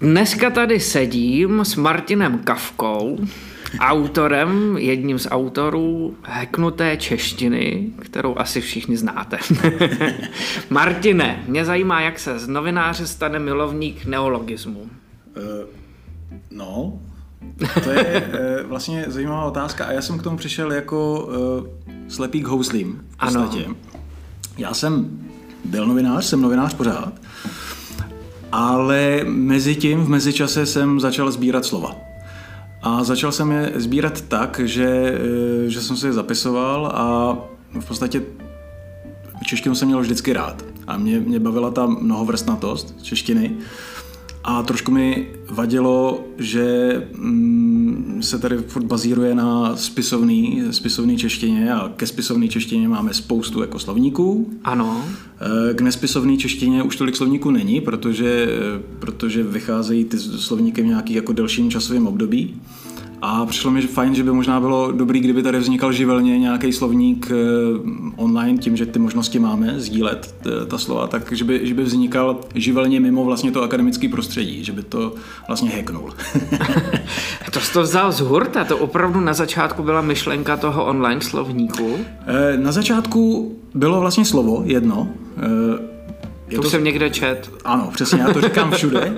Dneska tady sedím s Martinem Kavkou, autorem, jedním z autorů heknuté češtiny, kterou asi všichni znáte. Martine, mě zajímá, jak se z novináře stane milovník neologismu. Uh, no, to je uh, vlastně zajímavá otázka a já jsem k tomu přišel jako uh, slepý k houslím v podstatě. Ano. Já jsem byl novinář, jsem novinář pořád, ale mezi tím v mezičase jsem začal sbírat slova. A začal jsem je sbírat tak, že, eh, že jsem si je zapisoval a v podstatě češtinu jsem měl vždycky rád. A mě, mě bavila ta mnohovrstnatost češtiny. A trošku mi vadilo, že mm, se tady furt bazíruje na spisovný, spisovný češtině a ke spisovné češtině máme spoustu jako slovníků. Ano. Eh, k nespisovné češtině už tolik slovníků není, protože, protože vycházejí ty slovníky v nějaký jako delším časovém období. A přišlo mi že fajn, že by možná bylo dobrý, kdyby tady vznikal živelně nějaký slovník eh, online, tím, že ty možnosti máme sdílet eh, ta slova, tak že by, že by vznikal živelně mimo vlastně to akademické prostředí, že by to vlastně hacknul. to jsi to vzal z hurta, to opravdu na začátku byla myšlenka toho online slovníku? Eh, na začátku bylo vlastně slovo jedno, je to, to jsem někde čet. Ano, přesně, já to říkám všude.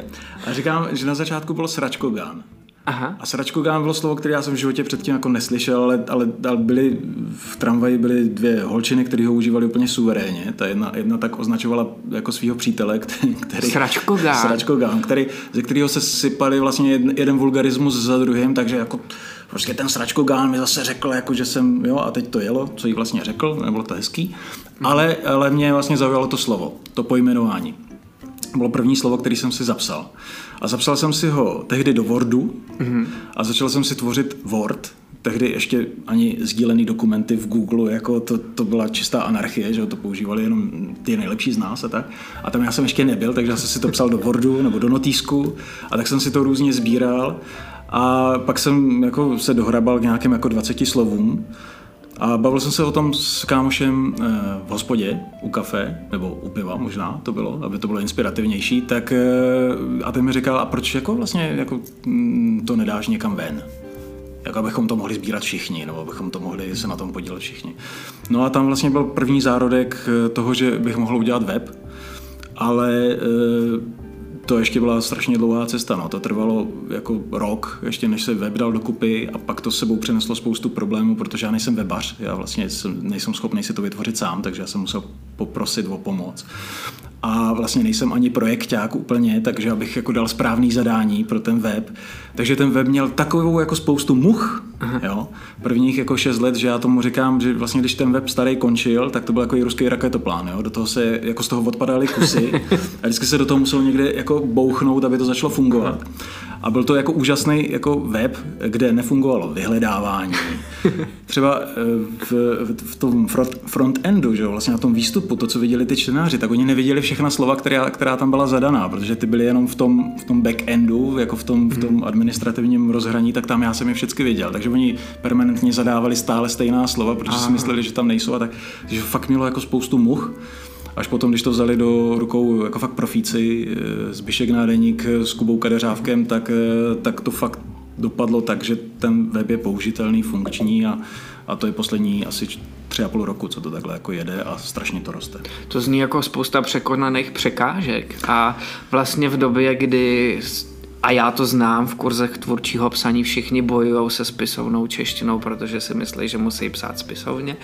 A říkám, že na začátku bylo sračkogan. Aha. A sračkogán bylo slovo, které já jsem v životě předtím jako neslyšel, ale, ale, ale byly v tramvaji byly dvě holčiny, které ho užívali úplně suverénně. Ta jedna, jedna tak označovala jako svého přítele, který... který sračkogán. Sračkogán, který, ze kterého se sypali vlastně jeden, jeden vulgarismus za druhým, takže jako prostě ten sračkogán mi zase řekl, jako že jsem, jo, a teď to jelo, co jí vlastně řekl, nebylo to hezký, ale, ale mě vlastně zaujalo to slovo, to pojmenování. Bylo první slovo, který jsem si zapsal. A zapsal jsem si ho tehdy do Wordu mm-hmm. a začal jsem si tvořit Word, tehdy ještě ani sdílený dokumenty v Google, jako to, to byla čistá anarchie, že to používali jenom ty nejlepší z nás a tak. A tam já jsem ještě nebyl, takže jsem si to psal do Wordu nebo do notýsku a tak jsem si to různě sbíral a pak jsem jako se dohrabal k nějakým jako 20 slovům a bavil jsem se o tom s kámošem eh, v hospodě, u kafe, nebo u piva možná to bylo, aby to bylo inspirativnější, tak eh, a ten mi říkal, a proč jako vlastně jako mm, to nedáš někam ven? Jako abychom to mohli sbírat všichni, nebo abychom to mohli se na tom podílet všichni. No a tam vlastně byl první zárodek eh, toho, že bych mohl udělat web, ale to ještě byla strašně dlouhá cesta. No. To trvalo jako rok, ještě než se web dal dokupy a pak to sebou přineslo spoustu problémů, protože já nejsem webař, já vlastně jsem, nejsem schopný si to vytvořit sám, takže já jsem musel poprosit o pomoc a vlastně nejsem ani projekták úplně, takže abych jako dal správný zadání pro ten web. Takže ten web měl takovou jako spoustu much. Jo, prvních jako šest let, že já tomu říkám, že vlastně když ten web starý končil, tak to byl jako i ruský raketoplán, jo, do toho se, jako z toho odpadaly kusy a vždycky se do toho muselo někde jako bouchnout, aby to začalo fungovat. A byl to jako úžasný jako web, kde nefungovalo vyhledávání. Třeba eh, v, v tom front-endu, že vlastně na tom výstupu, to, co viděli ty čtenáři, tak oni neviděli všechna slova, která, která tam byla zadaná, protože ty byly jenom v tom, v tom back-endu, jako v tom, v tom hmm. administrativním rozhraní, tak tam já jsem je všechny viděl. Takže oni permanentně zadávali stále stejná slova, protože Aha. si mysleli, že tam nejsou a tak. Takže fakt mělo jako spoustu much. Až potom, když to vzali do rukou jako fakt profíci, eh, Zbyšek Nádeník s Kubou Kadeřávkem, tak, eh, tak to fakt dopadlo tak, že ten web je použitelný, funkční a, a to je poslední asi tři a půl roku, co to takhle jako jede a strašně to roste. To zní jako spousta překonaných překážek a vlastně v době, kdy a já to znám v kurzech tvůrčího psaní, všichni bojují se spisovnou češtinou, protože si myslí, že musí psát spisovně,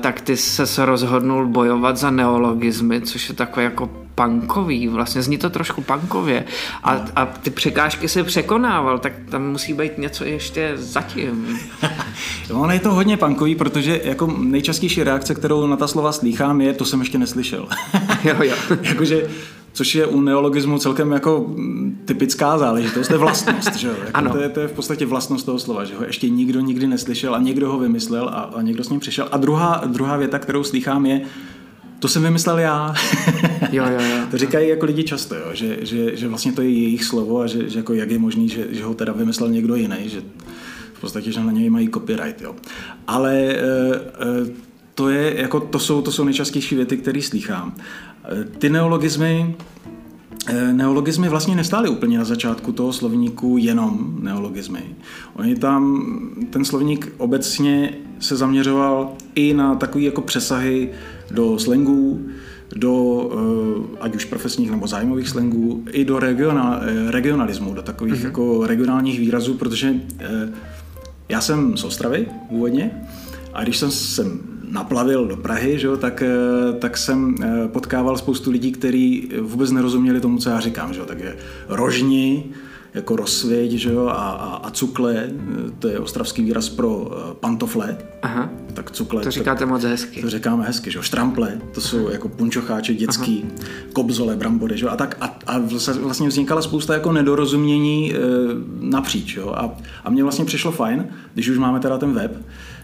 tak ty se rozhodnul bojovat za neologizmy, což je takové jako punkový, vlastně zní to trošku punkově a, no. a ty překážky se překonával, tak tam musí být něco ještě zatím. no, ono je to hodně punkový, protože jako nejčastější reakce, kterou na ta slova slýchám, je, to jsem ještě neslyšel. jo, jo. Jakože což je u neologismu celkem jako mm, typická záležitost, to je vlastnost, že jo? Jako ano. To, je, to je v podstatě vlastnost toho slova, že ho ještě nikdo nikdy neslyšel a někdo ho vymyslel a, a někdo s ním přišel. A druhá, druhá věta, kterou slychám je, to jsem vymyslel já. jo, jo, jo. to říkají jako lidi často, jo? Že, že, že vlastně to je jejich slovo a že, že jako jak je možný, že, že ho teda vymyslel někdo jiný, že v podstatě, že na něj mají copyright, jo. Ale e, e, to, je, jako, to, jsou, to jsou nejčastější věty, které slýchám. Ty neologismy Eh, neologismy vlastně nestály úplně na začátku toho slovníku jenom neologismy. Oni tam, ten slovník obecně se zaměřoval i na takové jako přesahy do slangů, do eh, ať už profesních nebo zájmových slangů, i do regional, eh, regionalismu, do takových mm-hmm. jako regionálních výrazů, protože já jsem z Ostravy původně a když jsem sem naplavil do Prahy, že jo, tak, eh, tak jsem eh, potkával spoustu lidí, kteří vůbec nerozuměli tomu, co já říkám. Že jo. Takže rožni, jako rozsvěť že jo, a, a, a cukle, eh, to je ostravský výraz pro pantofle. Aha. Tak cukle. To říkáte tak, moc hezky. To říkáme hezky, že jo. Štrample, to jsou Aha. jako punčocháče dětský, Aha. kobzole, brambory, že jo. A, tak, a, a vlastně vznikala spousta jako nedorozumění e, napříč, jo. A, a mně vlastně přišlo fajn, když už máme teda ten web,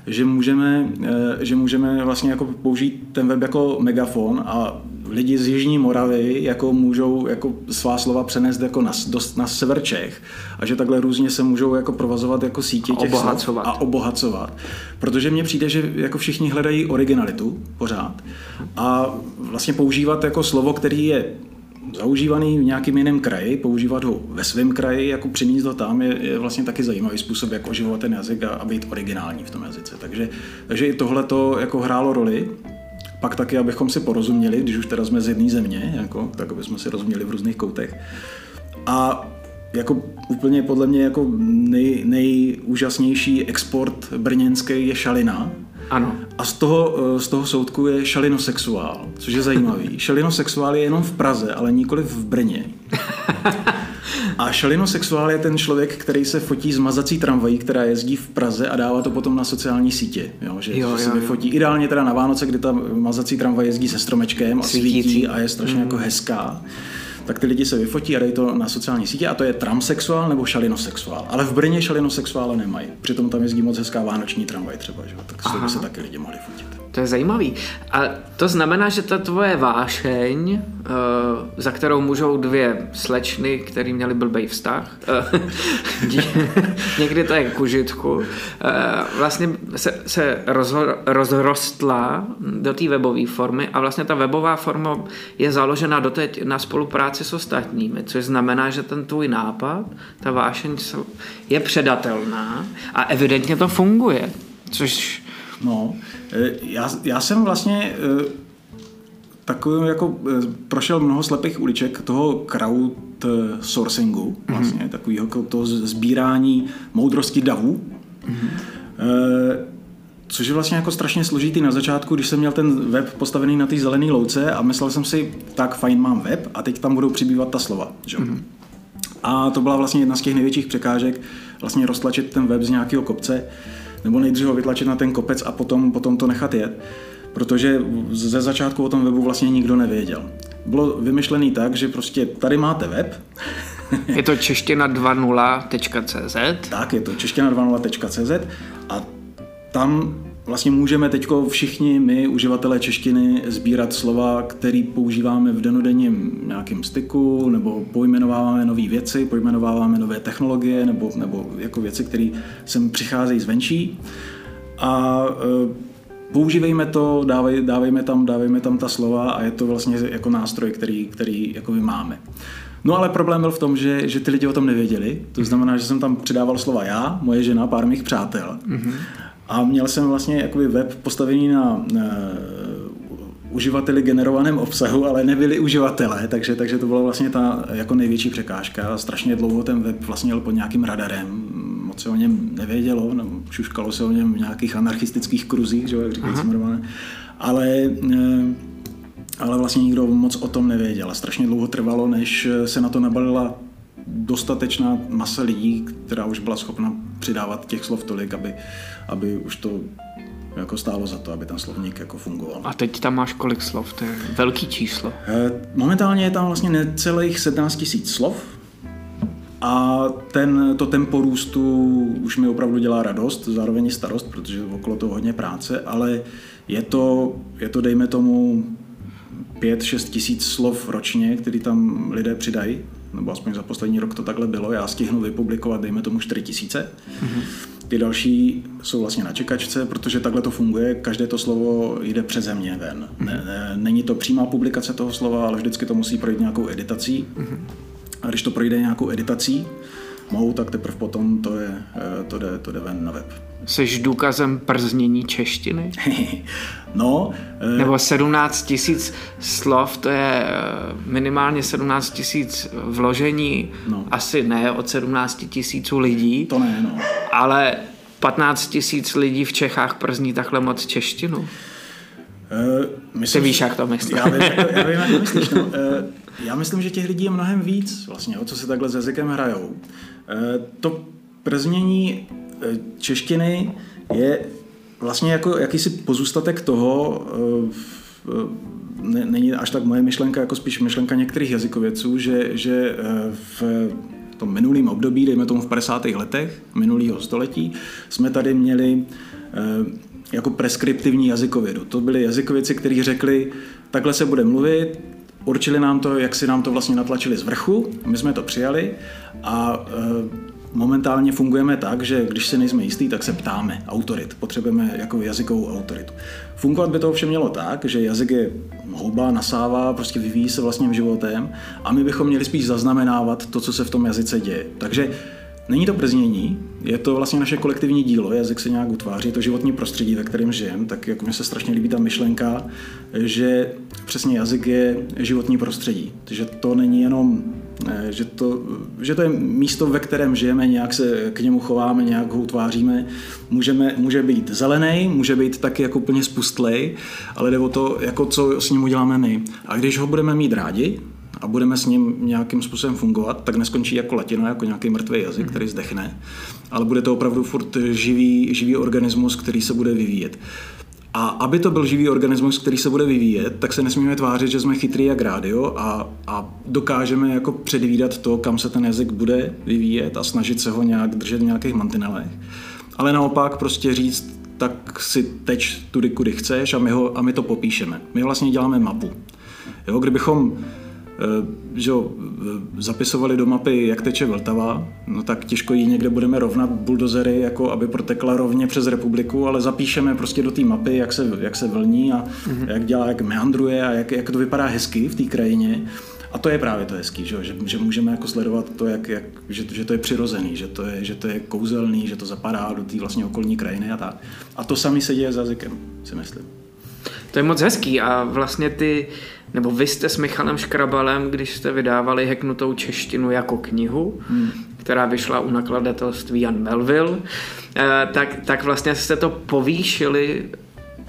že můžeme, eh, že můžeme vlastně jako použít ten web jako megafon a lidi z Jižní Moravy jako můžou jako svá slova přenést jako na, dost, na sever Čech a že takhle různě se můžou jako provazovat jako sítě těch obohacovat. Slov a obohacovat. Protože mně přijde, že jako všichni hledají originalitu pořád a vlastně používat jako slovo, který je zaužívaný v nějakém jiném kraji, používat ho ve svém kraji, jako přinést ho tam, je, je vlastně taky zajímavý způsob, jak oživovat ten jazyk a, a být originální v tom jazyce. Takže, takže i tohle to jako hrálo roli. Pak taky, abychom si porozuměli, když už teda jsme z jedné země, jako, tak aby jsme si rozuměli v různých koutech. A jako úplně podle mě jako nej, nejúžasnější export brněnský je šalina, ano. A z toho, eh, z toho soudku je šalinosexuál, což je zajímavý. šalinosexuál je jenom v Praze, ale nikoli v Brně. A šalinosexuál je ten člověk, který se fotí z mazací tramvají, která jezdí v Praze a dává to potom na sociální sítě. Jo, že jo, jo, se vyfotí. Ideálně teda na Vánoce, kdy ta mazací tramvaj jezdí se stromečkem a svítí a je strašně mm. jako hezká tak ty lidi se vyfotí a dají to na sociální sítě a to je tramsexuál nebo šalinosexuál. Ale v Brně šalinosexuále nemají. Přitom tam jezdí moc hezká vánoční tramvaj třeba, že? tak se by se taky lidi mohli fotit. To je zajímavý. A to znamená, že ta tvoje vášeň, uh, za kterou můžou dvě slečny, které měly blbej vztah, uh, někdy to je k užitku, uh, vlastně se, se rozho, rozrostla do té webové formy a vlastně ta webová forma je založena doteď na spolupráci s ostatními, což znamená, že ten tvůj nápad, ta vášeň je předatelná a evidentně to funguje, což No, e, já, já jsem vlastně e, takovým jako e, prošel mnoho slepých uliček toho crowdsourcingu, mhm. vlastně mm-hmm. takového toho sbírání moudrosti davů. Mm-hmm. Což je vlastně jako strašně složitý na začátku, když jsem měl ten web postavený na té zelené louce a myslel jsem si, tak fajn, mám web a teď tam budou přibývat ta slova. Že? Mm-hmm. A to byla vlastně jedna z těch největších překážek, vlastně roztlačit ten web z nějakého kopce nebo nejdřív ho vytlačit na ten kopec a potom, potom to nechat jet, protože ze začátku o tom webu vlastně nikdo nevěděl. Bylo vymyšlený tak, že prostě tady máte web, je to čeština 2.0.cz? Tak, je to čeština 2.0.cz a tam Vlastně můžeme teď všichni my, uživatelé češtiny, sbírat slova, které používáme v denodenním nějakém styku, nebo pojmenováváme nové věci, pojmenováváme nové technologie, nebo, nebo jako věci, které sem přicházejí zvenčí. A e, používejme to, dávej, dávejme, tam, dávejme tam ta slova a je to vlastně jako nástroj, který, který jako máme. No ale problém byl v tom, že, že ty lidi o tom nevěděli. To znamená, že jsem tam přidával slova já, moje žena, pár mých přátel. Mm-hmm. A měl jsem vlastně jakoby web postavený na, na uživateli generovaném obsahu, ale nebyli uživatelé, takže, takže to byla vlastně ta jako největší překážka. Strašně dlouho ten web vlastně jel pod nějakým radarem, moc se o něm nevědělo, nebo šuškalo se o něm v nějakých anarchistických kruzích, že, jak říkají ale eh, ale vlastně nikdo moc o tom nevěděl. Strašně dlouho trvalo, než se na to nabalila dostatečná masa lidí, která už byla schopna přidávat těch slov tolik, aby, aby už to jako stálo za to, aby ten slovník jako fungoval. A teď tam máš kolik slov? To je velký číslo. Eh, momentálně je tam vlastně necelých 17 tisíc slov a ten, to tempo růstu už mi opravdu dělá radost, zároveň i starost, protože okolo toho hodně práce, ale je to, je to dejme tomu 5-6 tisíc slov ročně, který tam lidé přidají nebo aspoň za poslední rok to takhle bylo, já stihnu vypublikovat, dejme tomu 4 tisíce. Mm-hmm. ty další jsou vlastně na čekačce, protože takhle to funguje, každé to slovo jde přeze mě ven. Ne, ne, není to přímá publikace toho slova, ale vždycky to musí projít nějakou editací. A když to projde nějakou editací, mou, tak teprve potom to, je, eh, to, jde, to jde ven na web. Jsi důkazem prznění češtiny? no. E... Nebo 17 tisíc slov, to je eh, minimálně 17 tisíc vložení, no. asi ne od 17 tisíců lidí. To ne, no. Ale 15 tisíc lidí v Čechách przní takhle moc češtinu. Uh, myslím, Ty víš, jak to myslíš. Já vím, já vím, jak to myslíš. No. Uh, já myslím, že těch lidí je mnohem víc, vlastně, o co se takhle s jazykem hrajou. Uh, to prznění češtiny je vlastně jako jakýsi pozůstatek toho, eh, ne, není až tak moje myšlenka, jako spíš myšlenka některých jazykovědců, že, že eh, v tom minulém období, dejme tomu v 50. letech minulého století, jsme tady měli jako preskriptivní jazykovědu. To byly jazykověci, kteří řekli, takhle se bude mluvit, určili nám to, jak si nám to vlastně natlačili z vrchu, my jsme to přijali a momentálně fungujeme tak, že když se nejsme jistý, tak se ptáme autorit. Potřebujeme jako jazykovou autoritu. Fungovat by to ovšem mělo tak, že jazyk je houba, nasává, prostě vyvíjí se vlastním životem a my bychom měli spíš zaznamenávat to, co se v tom jazyce děje. Takže Není to brznění, je to vlastně naše kolektivní dílo, jazyk se nějak utváří, je to životní prostředí, ve kterém žijem, tak jako mi se strašně líbí ta myšlenka, že přesně jazyk je životní prostředí. Takže to není jenom, že to, že to je místo, ve kterém žijeme, nějak se k němu chováme, nějak ho utváříme. Můžeme, může být zelený, může být taky jako úplně spustlej, ale jde o to, jako co s ním uděláme my. A když ho budeme mít rádi, a budeme s ním nějakým způsobem fungovat, tak neskončí jako latina, jako nějaký mrtvý jazyk, mhm. který zdechne, ale bude to opravdu furt živý, živý organismus, který se bude vyvíjet. A aby to byl živý organismus, který se bude vyvíjet, tak se nesmíme tvářit, že jsme chytrý jak rádio a, a dokážeme jako předvídat to, kam se ten jazyk bude vyvíjet a snažit se ho nějak držet v nějakých mantinelech. Ale naopak prostě říct, tak si teč tudy, kudy chceš a my, ho, a my to popíšeme. My vlastně děláme mapu. Jo, kdybychom že jo, eh, zapisovali do mapy, jak teče Vltava, no tak těžko ji někde budeme rovnat buldozery, jako aby protekla rovně přes republiku, ale zapíšeme prostě do té mapy, jak se, jak se vlní a mm-hmm. jak dělá, jak meandruje a jak, jak to vypadá hezky v té krajině. A to je právě to hezký, že, že, že můžeme jako sledovat to, jak, jak, že, že to je přirozený, že to je, že to je kouzelný, že to zapadá do té vlastně okolní krajiny a tak. A to sami se děje s jazykem, si myslím. To je moc hezký a vlastně ty, nebo vy jste s Michalem Škrabalem, když jste vydávali heknutou češtinu jako knihu, hmm. která vyšla u nakladatelství Jan Melville, eh, tak, tak vlastně jste to povýšili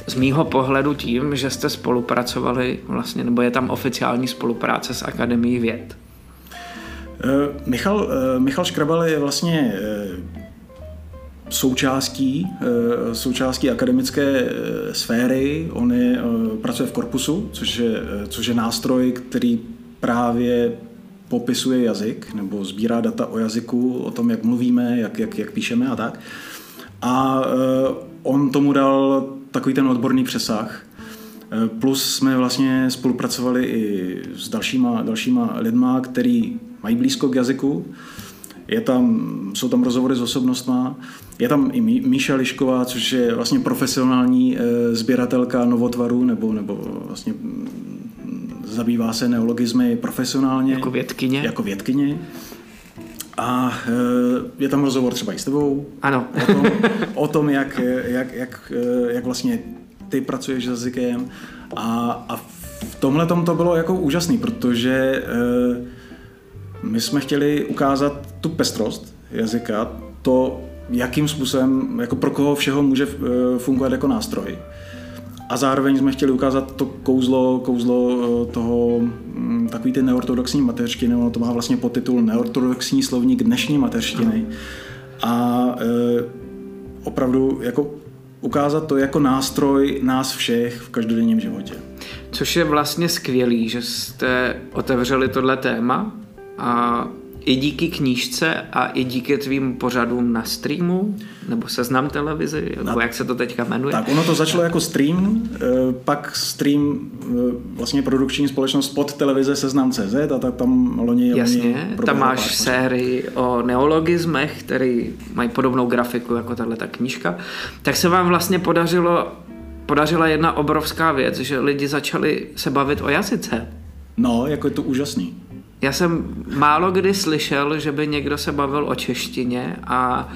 z mýho pohledu tím, že jste spolupracovali vlastně, nebo je tam oficiální spolupráce s Akademií věd. Uh, Michal, uh, Michal Škrabal je vlastně součástí, eh, součástí akademické eh, sféry. On je, eh, pracuje v korpusu, což je, což je nástroj, který právě popisuje jazyk nebo sbírá data o jazyku, o tom, jak mluvíme, jak, jak, jak píšeme a tak. A on tomu dal takový ten odborný přesah. Plus jsme vlastně spolupracovali i s dalšíma, dalšíma lidma, který mají blízko k jazyku. Je tam, jsou tam rozhovory s osobnostma je tam i Míša Lišková, což je vlastně profesionální eh, sběratelka novotvarů, nebo, nebo vlastně mm, zabývá se neologismy profesionálně. Jako vědkyně. Jako vědkyně. A eh, je tam rozhovor třeba i s tebou. Ano. O tom, o tom jak, jak, jak, eh, jak vlastně ty pracuješ s jazykem. A, a v tomhle to bylo jako úžasný, protože my jsme chtěli ukázat tu pestrost jazyka, to, jakým způsobem, jako pro koho všeho může eh, fungovat jako nástroj. A zároveň jsme chtěli ukázat to kouzlo, kouzlo eh, toho, mm, takový ty neortodoxní mateřštiny, ono to má vlastně podtitul Neortodoxní slovník dnešní mateřštiny. A e, opravdu jako ukázat to jako nástroj nás všech v každodenním životě. Což je vlastně skvělý, že jste otevřeli tohle téma a i díky knížce a i díky tvým pořadům na streamu, nebo seznam televizi, nebo jak se to teďka jmenuje? Tak ono to začalo jako stream, eh, pak stream eh, vlastně produkční společnost pod televize Seznam.cz a tak tam loni... Jasně, tam máš sérii o neologismech, který mají podobnou grafiku jako tahle ta knížka. Tak se vám vlastně podařilo podařila jedna obrovská věc, že lidi začali se bavit o jazyce. No, jako je to úžasný. Já jsem málo kdy slyšel, že by někdo se bavil o češtině a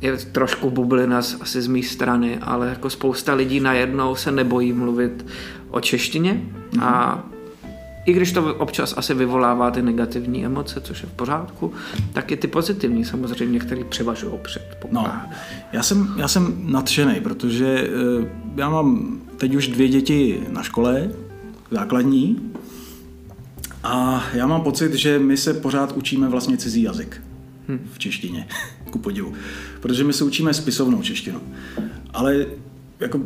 je trošku bublina asi z mé strany, ale jako spousta lidí najednou se nebojí mluvit o češtině mm-hmm. a i když to občas asi vyvolává ty negativní emoce, což je v pořádku, tak i ty pozitivní samozřejmě, které převažují před No, já jsem, já jsem nadšený, protože eh, já mám teď už dvě děti na škole, základní, a já mám pocit, že my se pořád učíme vlastně cizí jazyk hm. v češtině, ku podivu. Protože my se učíme spisovnou češtinu. Ale jako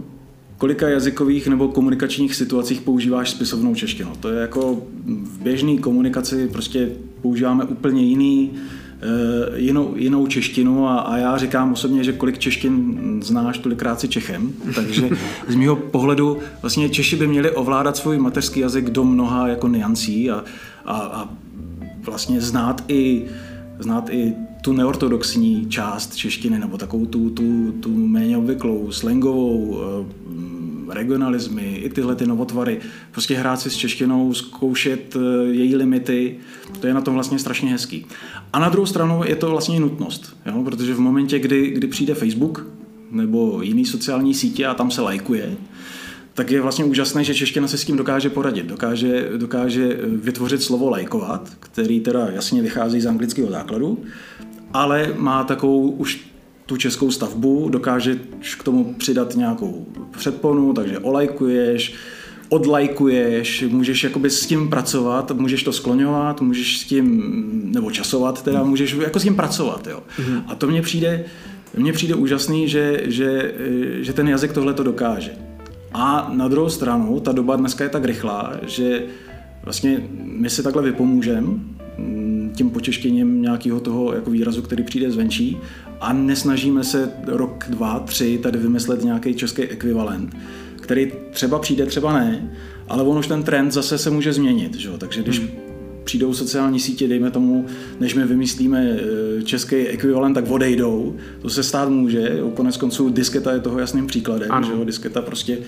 kolika jazykových nebo komunikačních situacích používáš spisovnou češtinu? To je jako v běžné komunikaci prostě používáme úplně jiný, jinou, jinou češtinu a, a já říkám osobně, že kolik češtin znáš, tolikrát si Čechem, takže z mého pohledu vlastně Češi by měli ovládat svůj mateřský jazyk do mnoha jako niancí a, a, a vlastně znát i, znát i tu neortodoxní část češtiny, nebo takovou tu, tu, tu méně obvyklou, slangovou, eh, regionalismy, i tyhle ty novotvary. Prostě hrát si s češtinou, zkoušet eh, její limity, to je na tom vlastně strašně hezký. A na druhou stranu je to vlastně nutnost, jo? protože v momentě, kdy, kdy přijde Facebook nebo jiný sociální sítě a tam se lajkuje, tak je vlastně úžasné, že čeština se s tím dokáže poradit. Dokáže, dokáže vytvořit slovo lajkovat, který teda jasně vychází z anglického základu, ale má takovou už tu českou stavbu, dokážeš k tomu přidat nějakou předponu, takže olajkuješ, odlajkuješ, můžeš jakoby s tím pracovat, můžeš to skloňovat, můžeš s tím, nebo časovat teda, můžeš jako s tím pracovat, jo. Mm-hmm. A to mně přijde, mně přijde úžasný, že, že, že ten jazyk tohle to dokáže. A na druhou stranu, ta doba dneska je tak rychlá, že vlastně my si takhle vypomůžeme, tím počeštěním nějakého toho jako výrazu, který přijde zvenčí a nesnažíme se rok, dva, tři tady vymyslet nějaký český ekvivalent, který třeba přijde, třeba ne, ale on už ten trend zase se může změnit, že? takže když hmm. přijdou sociální sítě, dejme tomu, než my vymyslíme eh, český ekvivalent, tak odejdou. To se stát může. Konec konců disketa je toho jasným příkladem. Že jo? Disketa prostě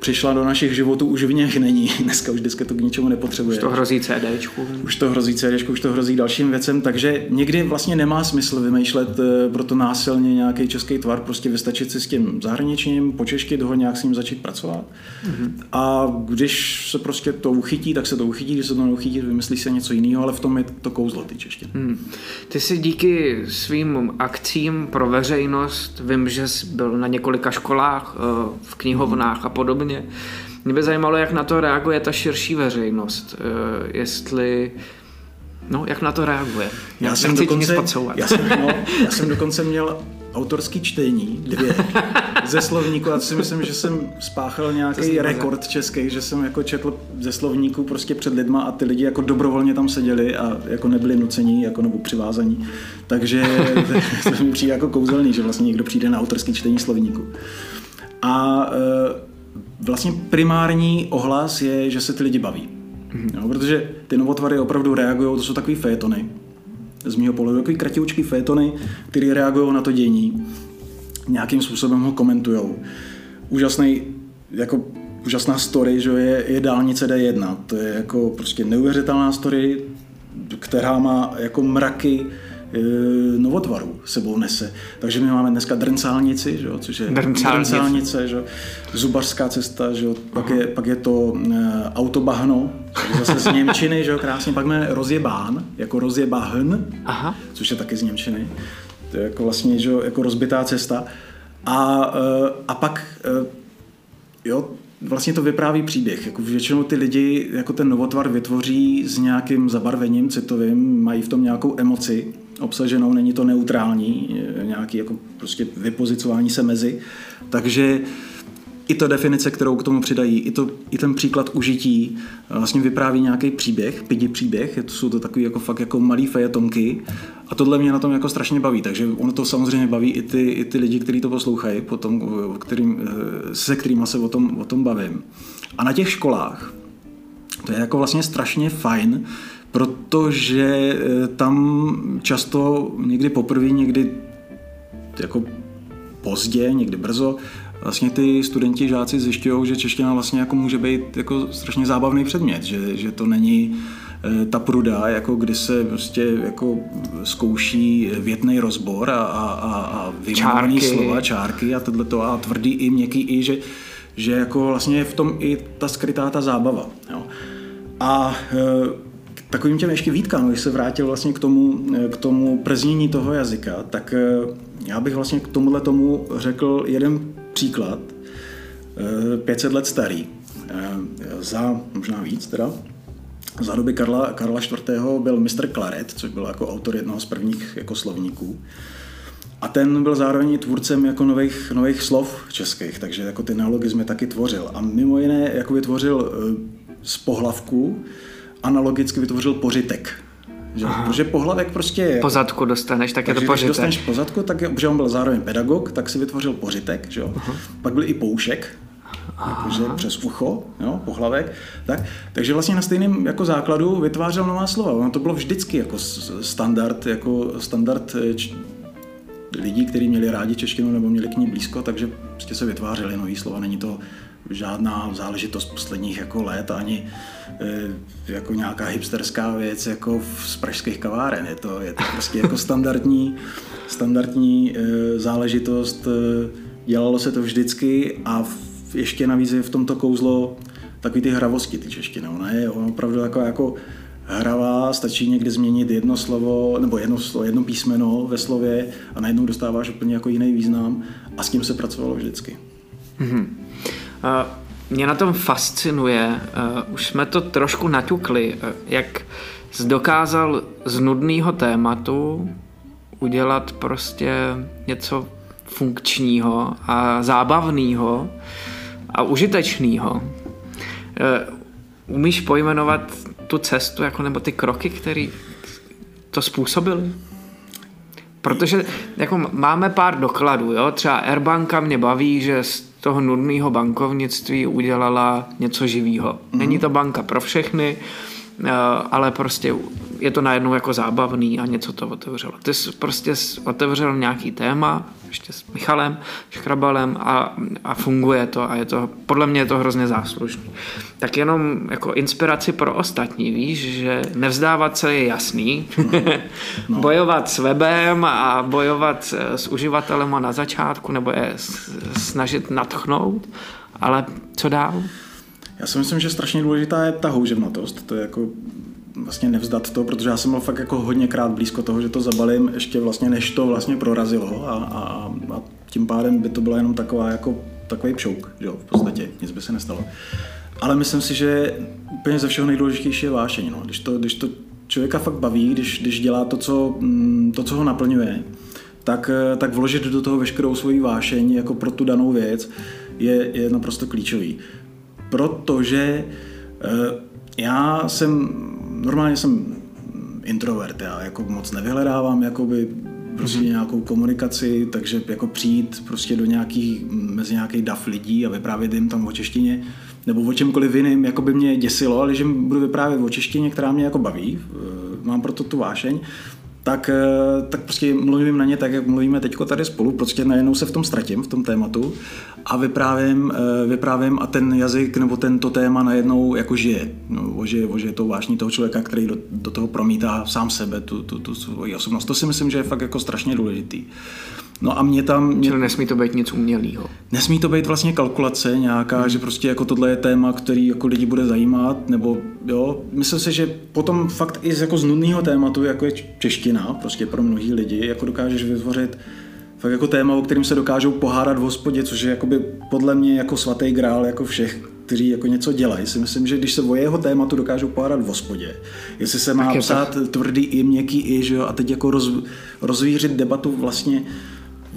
přišla do našich životů, už v něch není. Dneska už disketu k ničemu nepotřebuje. Už to hrozí CDčku. Už to hrozí CDčku, už to hrozí dalším věcem, takže někdy vlastně nemá smysl vymýšlet eh, pro to násilně nějaký český tvar, prostě vystačit si s tím zahraničním, počeštit ho, nějak s ním začít pracovat. Mm-hmm. A když se prostě to uchytí, tak se to uchytí, když se to neuchytí, vymyslí se něco jiného, ale v tom je to kouzlo ty češtiny. Mm. Ty si díky svým akcím pro veřejnost, vím, že jsi byl na několika školách, eh, v knihovnách a podobně, podobně. Mě by zajímalo, jak na to reaguje ta širší veřejnost. Eh, jestli No, jak na to reaguje? Já, já jsem dokonce, já jsem, no, já jsem dokonce měl autorský čtení, dvě, ze slovníku a si myslím, že jsem spáchal nějaký rekord český, že jsem jako četl ze slovníku prostě před lidma a ty lidi jako dobrovolně tam seděli a jako nebyli nucení, jako nebo přivázaní. Takže to, mi přijde jako kouzelný, že vlastně někdo přijde na autorský čtení slovníku. A e, vlastně primární ohlas je, že se ty lidi baví. Mm-hmm. No, protože ty novotvary opravdu reagují, to jsou takový fétony, z mého pohledu, takový kratičký fétony, které reagují na to dění, nějakým způsobem ho komentují. Úžasný, jako úžasná story, že je, je dálnice D1. To je jako prostě neuvěřitelná story, která má jako mraky novotvarů sebou nese. Takže my máme dneska drncálnici, že jo, což je drncálnice, drncálnice že jo, zubařská cesta, že jo, pak, je, pak je to e, autobahno, zase z Němčiny, že jo, krásně, pak máme rozjebán, jako rozjebahn, Aha. což je taky z Němčiny. To je jako vlastně že jo, jako rozbitá cesta. A, e, a pak e, jo, vlastně to vypráví příběh. Jako většinou ty lidi jako ten novotvar vytvoří s nějakým zabarvením citovým, mají v tom nějakou emoci obsaženou, není to neutrální, nějaký jako prostě vypozicování se mezi. Takže i to definice, kterou k tomu přidají, i, to, i ten příklad užití, vlastně vypráví nějaký příběh, pidi příběh, to jsou to takový jako fakt jako malý fejetonky a tohle mě na tom jako strašně baví, takže ono to samozřejmě baví i ty, i ty lidi, kteří to poslouchají, potom, kterým, se kterými se o tom, o tom bavím. A na těch školách, to je jako vlastně strašně fajn, protože eh, tam často někdy poprvé, někdy jako pozdě, někdy brzo, vlastně ty studenti, žáci zjišťují, že čeština vlastně jako může být jako strašně zábavný předmět, že, že to není eh, ta pruda, jako kdy se prostě jako zkouší větný rozbor a, a, a, a vyjmenovaný slova, čárky a tohleto a tvrdý i měkký i, že, že jako vlastně je v tom i ta skrytá ta zábava. Jo. A e, takovým těm ještě výtkám, když se vrátil vlastně k tomu, k tomu preznění toho jazyka, tak eh, já bych vlastně k tomuhle tomu řekl jeden příklad, 500 eh, let starý, eh, za možná víc teda, za doby Karla, Karla IV. byl mistr Claret, což byl jako autor jednoho z prvních jako slovníků. A ten byl zároveň tvůrcem jako nových, nových slov českých, takže jako ty neologizmy taky tvořil. A mimo jiné jako vytvořil z pohlavku analogicky vytvořil pořitek. Že? Protože pohlavek prostě je... Pozadku dostaneš, tak je to pořitek. Když dostaneš pozadku, tak je, protože on byl zároveň pedagog, tak si vytvořil pořitek. Že? Pak byl i poušek, jakože přes ucho, jo, pohlavek. Tak, takže vlastně na stejném jako základu vytvářel nová slova. Ono to bylo vždycky jako standard, jako standard eh, č- lidí, kteří měli rádi češtinu nebo měli k ní blízko, takže prostě se vytvářely nové slova. Není to žádná záležitost posledních jako let, ani e, jako nějaká hipsterská věc jako z pražských kaváren. Je to, je to prostě jako standardní, standardní e, záležitost. E, dělalo se to vždycky a ještě navíc je v tomto kouzlo takový ty hravosti, ty češtiny. Ona je opravdu taková jako hravá, stačí někdy změnit jedno slovo nebo jedno, slovo, jedno písmeno ve slově a najednou dostáváš úplně jako jiný význam a s tím se pracovalo vždycky. Mm-hmm. Mě na tom fascinuje, už jsme to trošku naťukli, jak jsi dokázal z nudného tématu udělat prostě něco funkčního a zábavného a užitečného. Umíš pojmenovat tu cestu jako nebo ty kroky, které to způsobily? Protože jako máme pár dokladů, jo? třeba Airbanka mě baví, že toho nudného bankovnictví udělala něco živého. Mm-hmm. Není to banka pro všechny, ale prostě je to najednou jako zábavný a něco to otevřelo. Ty jsi prostě otevřel nějaký téma, ještě s Michalem Škrabalem a, a funguje to a je to, podle mě je to hrozně záslužný. Tak jenom jako inspiraci pro ostatní, víš, že nevzdávat se je jasný, no. bojovat s webem a bojovat s uživatelem na začátku nebo je snažit natchnout, ale co dál? Já si myslím, že strašně důležitá je ta houževnatost. To je jako vlastně nevzdat to, protože já jsem byl fakt jako hodněkrát blízko toho, že to zabalím ještě vlastně, než to vlastně prorazilo a, a, a tím pádem by to byla jenom taková jako takový pšouk, jo, v podstatě, nic by se nestalo. Ale myslím si, že úplně ze všeho nejdůležitější je vášeň, no. když, to, když to člověka fakt baví, když, když dělá to co, mm, to, co ho naplňuje, tak, tak vložit do toho veškerou svoji vášeň jako pro tu danou věc je, je naprosto klíčový. Protože eh, já jsem normálně jsem introvert, já jako moc nevyhledávám jakoby prostě mm-hmm. nějakou komunikaci, takže jako přijít prostě do nějakých, mezi nějaký dav lidí a vyprávět jim tam o češtině nebo o čemkoliv jiným, jako by mě děsilo, ale že budu vyprávět o češtině, která mě jako baví, eh, mám proto tu vášeň, tak, eh, tak prostě mluvím na ně tak, jak mluvíme teď tady spolu, prostě najednou se v tom ztratím, v tom tématu a vyprávím, eh, vyprávím a ten jazyk nebo tento téma najednou jako žije. No, ožije, ožije to vášní toho člověka, který do, do toho promítá sám sebe, tu, tu, tu svoji osobnost. To si myslím, že je fakt jako strašně důležitý. No a mě tam... Mě... Čili nesmí to být nic umělého. Nesmí to být vlastně kalkulace nějaká, hmm. že prostě jako tohle je téma, který jako lidi bude zajímat, nebo jo, myslím si, že potom fakt i z jako z nudného tématu, jako je čeština, prostě pro mnohý lidi, jako dokážeš vytvořit fakt jako téma, o kterým se dokážou pohádat v hospodě, což je jakoby podle mě jako svatý grál jako všech, kteří jako něco dělají. Si myslím, že když se o jeho tématu dokážou pohádat v hospodě, jestli se má psát tvrdý i, měkký i, že jo, a teď jako roz, rozvířit debatu vlastně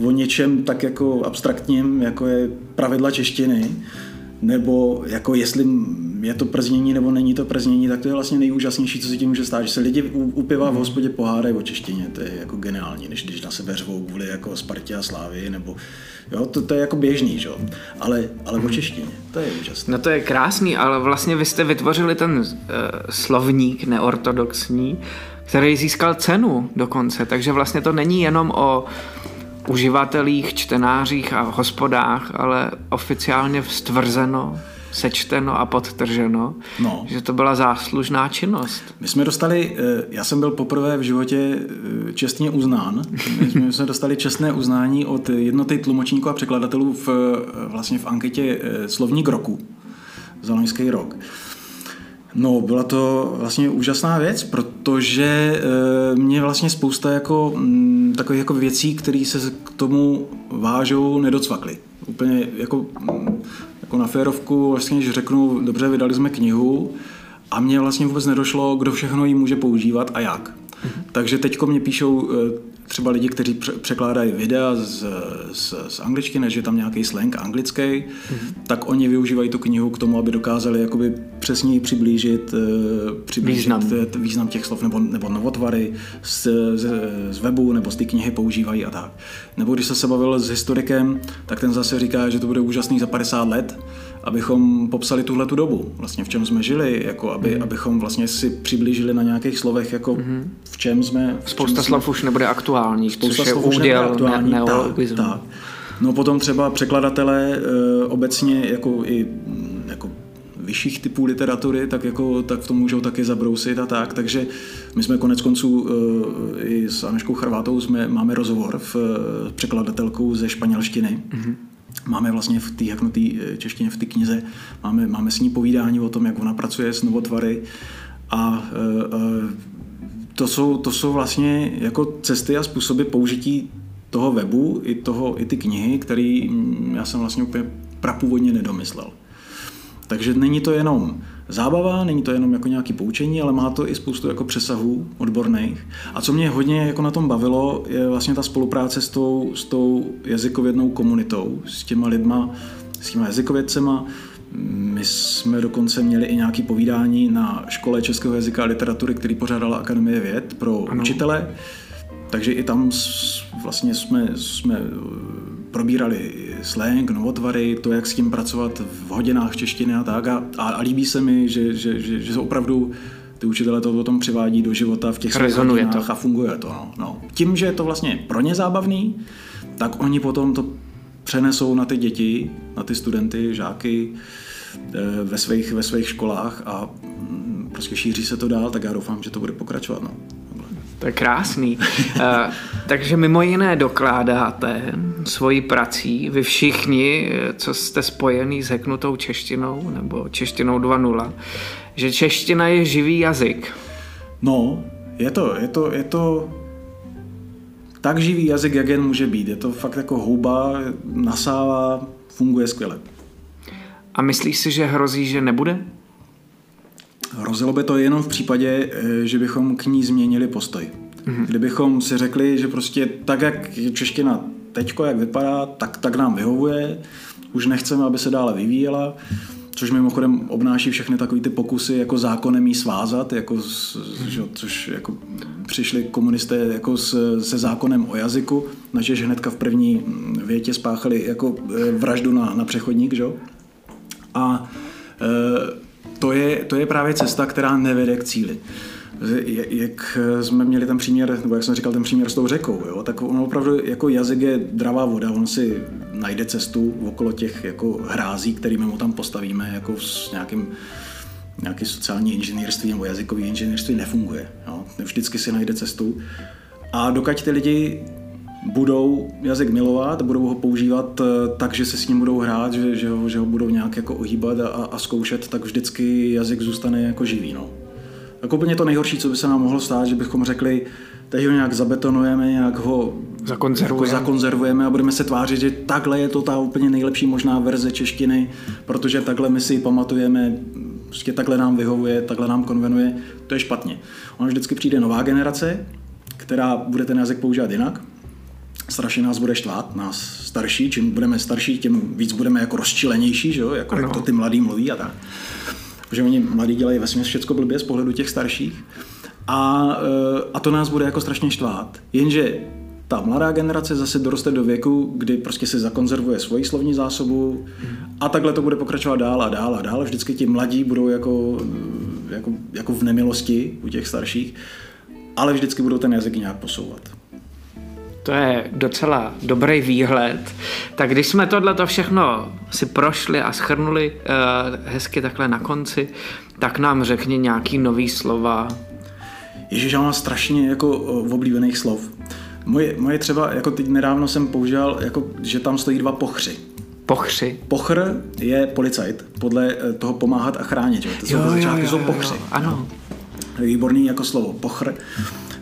o něčem tak jako abstraktním, jako je pravidla češtiny, nebo jako jestli je to prznění nebo není to prznění, tak to je vlastně nejúžasnější, co se tím může stát, že se lidi u, u piva v hospodě pohádají o češtině, to je jako geniální, než když na sebe řvou kvůli jako Spartě a Slávy, nebo jo, to, to je jako běžný, že? ale, ale o češtině, to je úžasné. No to je krásný, ale vlastně vy jste vytvořili ten uh, slovník neortodoxní, který získal cenu dokonce, takže vlastně to není jenom o uživatelích, čtenářích a hospodách, ale oficiálně stvrzeno, sečteno a podtrženo, no. že to byla záslužná činnost. My jsme dostali, eh, já jsem byl poprvé v životě eh, čestně uznán, my jsme dostali čestné uznání od jednoty tlumočníků a překladatelů v, eh, vlastně v anketě Slovník roku za loňský rok. No, byla to vlastně úžasná věc, protože e, mě vlastně spousta jako, mm, takových jako věcí, které se k tomu vážou, nedocvakly. Úplně jako, mm, jako na férovku, vlastně, když řeknu, dobře, vydali jsme knihu a mně vlastně vůbec nedošlo, kdo všechno ji může používat a jak. Mm-hmm. Takže teďko mě píšou e, třeba lidi, kteří překládají videa z, z, z angličtiny, že je tam nějaký slang anglický, mm-hmm. tak oni využívají tu knihu k tomu, aby dokázali jakoby přesněji přiblížit, uh, přiblížit význam. Význam těch slov nebo, nebo novotvary z, z, z webu nebo z té knihy používají a tak. Nebo když se se bavil s historikem, tak ten zase říká, že to bude úžasný za 50 let, abychom popsali tuhle tu dobu, vlastně v čem jsme žili, jako aby, mm. abychom vlastně si přiblížili na nějakých slovech, jako mm. v čem jsme... V Spousta čem slov jsme, už nebude aktuální, spousta což je úděl ne, neologismu. Tak, tak. No potom třeba překladatelé e, obecně jako i jako vyšších typů literatury, tak, jako, tak v tom můžou taky zabrousit a tak. Takže my jsme konec konců e, i s Aneškou Charvátou jsme, máme rozhovor v e, překladatelkou ze španělštiny. Mm-hmm Máme vlastně v té jako češtině v té knize, máme, máme s ní povídání o tom, jak ona pracuje s novotvary a e, to jsou, to jsou vlastně jako cesty a způsoby použití toho webu i, toho, i ty knihy, který mm, já jsem vlastně úplně prapůvodně nedomyslel. Takže není to jenom zábava, není to jenom jako nějaký poučení, ale má to i spoustu jako přesahů odborných. A co mě hodně jako na tom bavilo, je vlastně ta spolupráce s tou, s tou jazykovědnou komunitou, s těma lidma, s těma jazykovědcema. My jsme dokonce měli i nějaké povídání na škole českého jazyka a literatury, který pořádala Akademie věd pro ano. učitele. Takže i tam vlastně jsme, jsme probírali slang, novotvary, to, jak s tím pracovat v hodinách češtiny a tak. A, a líbí se mi, že, že, že, že opravdu ty učitele to o tom přivádí do života v těch svých hodinách to. a funguje to. No, no. Tím, že je to vlastně pro ně zábavný, tak oni potom to přenesou na ty děti, na ty studenty, žáky eh, ve svých, ve svých školách a mm, prostě šíří se to dál, tak já doufám, že to bude pokračovat. No. To je krásný. uh, takže mimo jiné dokládáte svoji prací, vy všichni, eh, co jste spojený s heknutou češtinou nebo češtinou 2.0, že čeština je živý jazyk. No, je to, je to, je to tak živý jazyk, jak jen může být. Je to fakt jako houba, nasává, funguje skvěle. A myslíš si, že hrozí, že nebude? Hrozilo by to jenom v případě, eh, že bychom k ní změnili postoj. Mm-hmm. Kdybychom si řekli, že prostě tak, jak je čeština teďko, jak vypadá, tak, tak nám vyhovuje, už nechceme, aby se dále vyvíjela, což mimochodem obnáší všechny takové ty pokusy jako zákonem jí svázat, jako, že, což jako přišli komunisté jako s, se zákonem o jazyku, načež hnedka v první větě spáchali jako eh, vraždu na, na přechodník, že? A e, to je, to je právě cesta, která nevede k cíli. Jak jsme měli ten příměr, nebo jak jsem říkal, ten příměr s tou řekou, jo, tak ono opravdu jako jazyk je dravá voda, on si najde cestu okolo těch jako hrází, kterými mu tam postavíme, jako s nějakým nějaký sociální inženýrství nebo jazykový inženýrství nefunguje. Jo. Vždycky si najde cestu. A dokud ty lidi budou jazyk milovat, budou ho používat eh, tak, že se s ním budou hrát, že, že, ho, že ho budou nějak jako ohýbat a, a zkoušet, tak vždycky jazyk zůstane jako živý. No. Tak úplně to nejhorší, co by se nám mohlo stát, že bychom řekli, teď ho nějak zabetonujeme, nějak ho zakonzervujeme. Jako zakonzervujeme a budeme se tvářit, že takhle je to ta úplně nejlepší možná verze češtiny, protože takhle my si ji pamatujeme, prostě takhle nám vyhovuje, takhle nám konvenuje, to je špatně. Ono vždycky přijde nová generace, která bude ten jazyk používat jinak, strašně nás bude štvát, nás starší, čím budeme starší, tím víc budeme jako rozčilenější, že jo? Jako, jak to ty mladí mluví a tak. Protože oni mladí dělají vlastně všechno blbě z pohledu těch starších. A, eh, a to nás bude jako strašně štvát. Jenže ta mladá generace zase doroste do věku, kdy prostě si zakonzervuje svoji slovní zásobu a takhle to bude pokračovat dál a dál a dál. Vždycky ti mladí budou jako, jako, jako v nemilosti u těch starších, ale vždycky budou ten jazyk nějak posouvat. To je docela dobrý výhled. Tak když jsme tohle všechno si prošli a schrnuli uh, hezky takhle na konci, tak nám řekni nějaký nový slova. Ježíš, já mám strašně jako uh, oblíbených slov. Moje, moje třeba, jako teď nedávno jsem používal, jako, že tam stojí dva pochři. Pochři? Pochr je policajt, podle eh, toho pomáhat a chránit. Že? To jsou jo, začátky, jo, jo, jsou pochři. Jo, ano. Výborný jako slovo, pochr.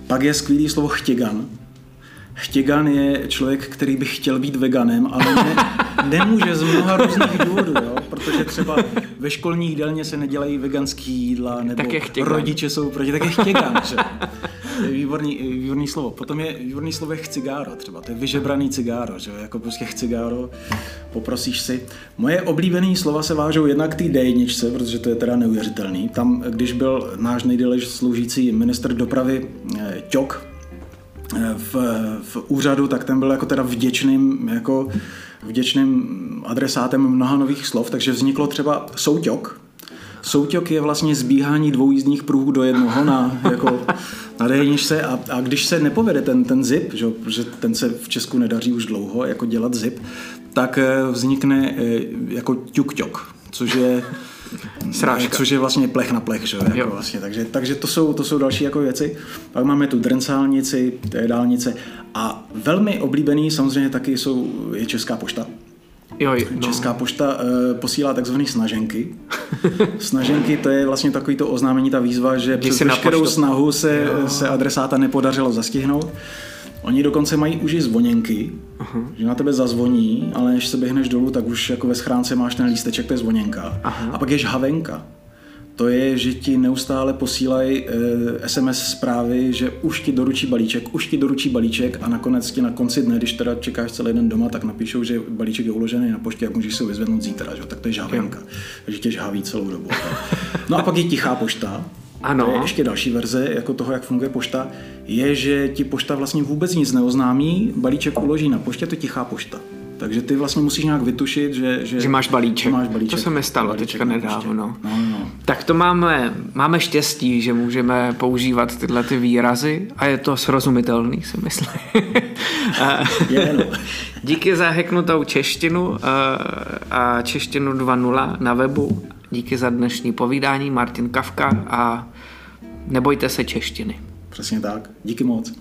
Pak je skvělý slovo chtěgan. Chtěgan je člověk, který by chtěl být veganem, ale ne, nemůže z mnoha různých důvodů, jo? protože třeba ve školní jídelně se nedělají veganský jídla, nebo rodiče jsou proti, tak je chtěgan. Že? To je výborný, výborný slovo. Potom je výborný slovo je chcigáro třeba, to je vyžebraný cigáro, že jako prostě chcigáro, poprosíš si. Moje oblíbené slova se vážou jednak k té D1, protože to je teda neuvěřitelný. Tam, když byl náš nejdéle sloužící minister dopravy Ťok, eh, v, v úřadu, tak ten byl jako teda vděčným, jako vděčným adresátem mnoha nových slov, takže vzniklo třeba souťok, Soutěk je vlastně zbíhání dvou jízdních pruhů do jednoho na, jako, na D1 a, a když se nepovede ten, ten zip, že, protože ten se v Česku nedaří už dlouho, jako dělat zip, tak eh, vznikne eh, jako ťuk-ťok, což je Srážka. Což je vlastně plech na plech, že? Jako vlastně. Takže, takže to, jsou, to jsou další jako věci. Pak máme tu drencálnici, to je dálnice. A velmi oblíbený samozřejmě taky jsou, je Česká pošta. Jo, no. Česká pošta uh, posílá takzvané snaženky. snaženky to je vlastně takový to oznámení, ta výzva, že Když přes veškerou snahu se, se adresáta nepodařilo zastihnout. Oni dokonce mají už i zvoněnky, uh-huh. že na tebe zazvoní, ale než se běhneš dolů, tak už jako ve schránce máš ten lísteček, to je zvoněnka. Uh-huh. A pak je žhavenka to je, že ti neustále posílají e, eh, SMS zprávy, že už ti doručí balíček, už ti doručí balíček a nakonec ti na konci dne, když teda čekáš celý den doma, tak napíšou, že balíček je uložený na poště a můžeš si ho vyzvednout zítra, že? tak to je žávenka, že tě žháví celou dobu. No a pak je tichá pošta, ano. To je ještě další verze jako toho, jak funguje pošta, je, že ti pošta vlastně vůbec nic neoznámí, balíček uloží na poště, to je tichá pošta. Takže ty vlastně musíš nějak vytušit, že, že, že máš balíček. Že máš balíček. To se mi stalo teďka nedávno. No, no. Tak to máme, máme štěstí, že můžeme používat tyhle ty výrazy a je to srozumitelný, si myslím. je, no. Díky za heknutou češtinu a češtinu 2.0 na webu. Díky za dnešní povídání Martin Kavka a nebojte se češtiny. Přesně tak. Díky moc.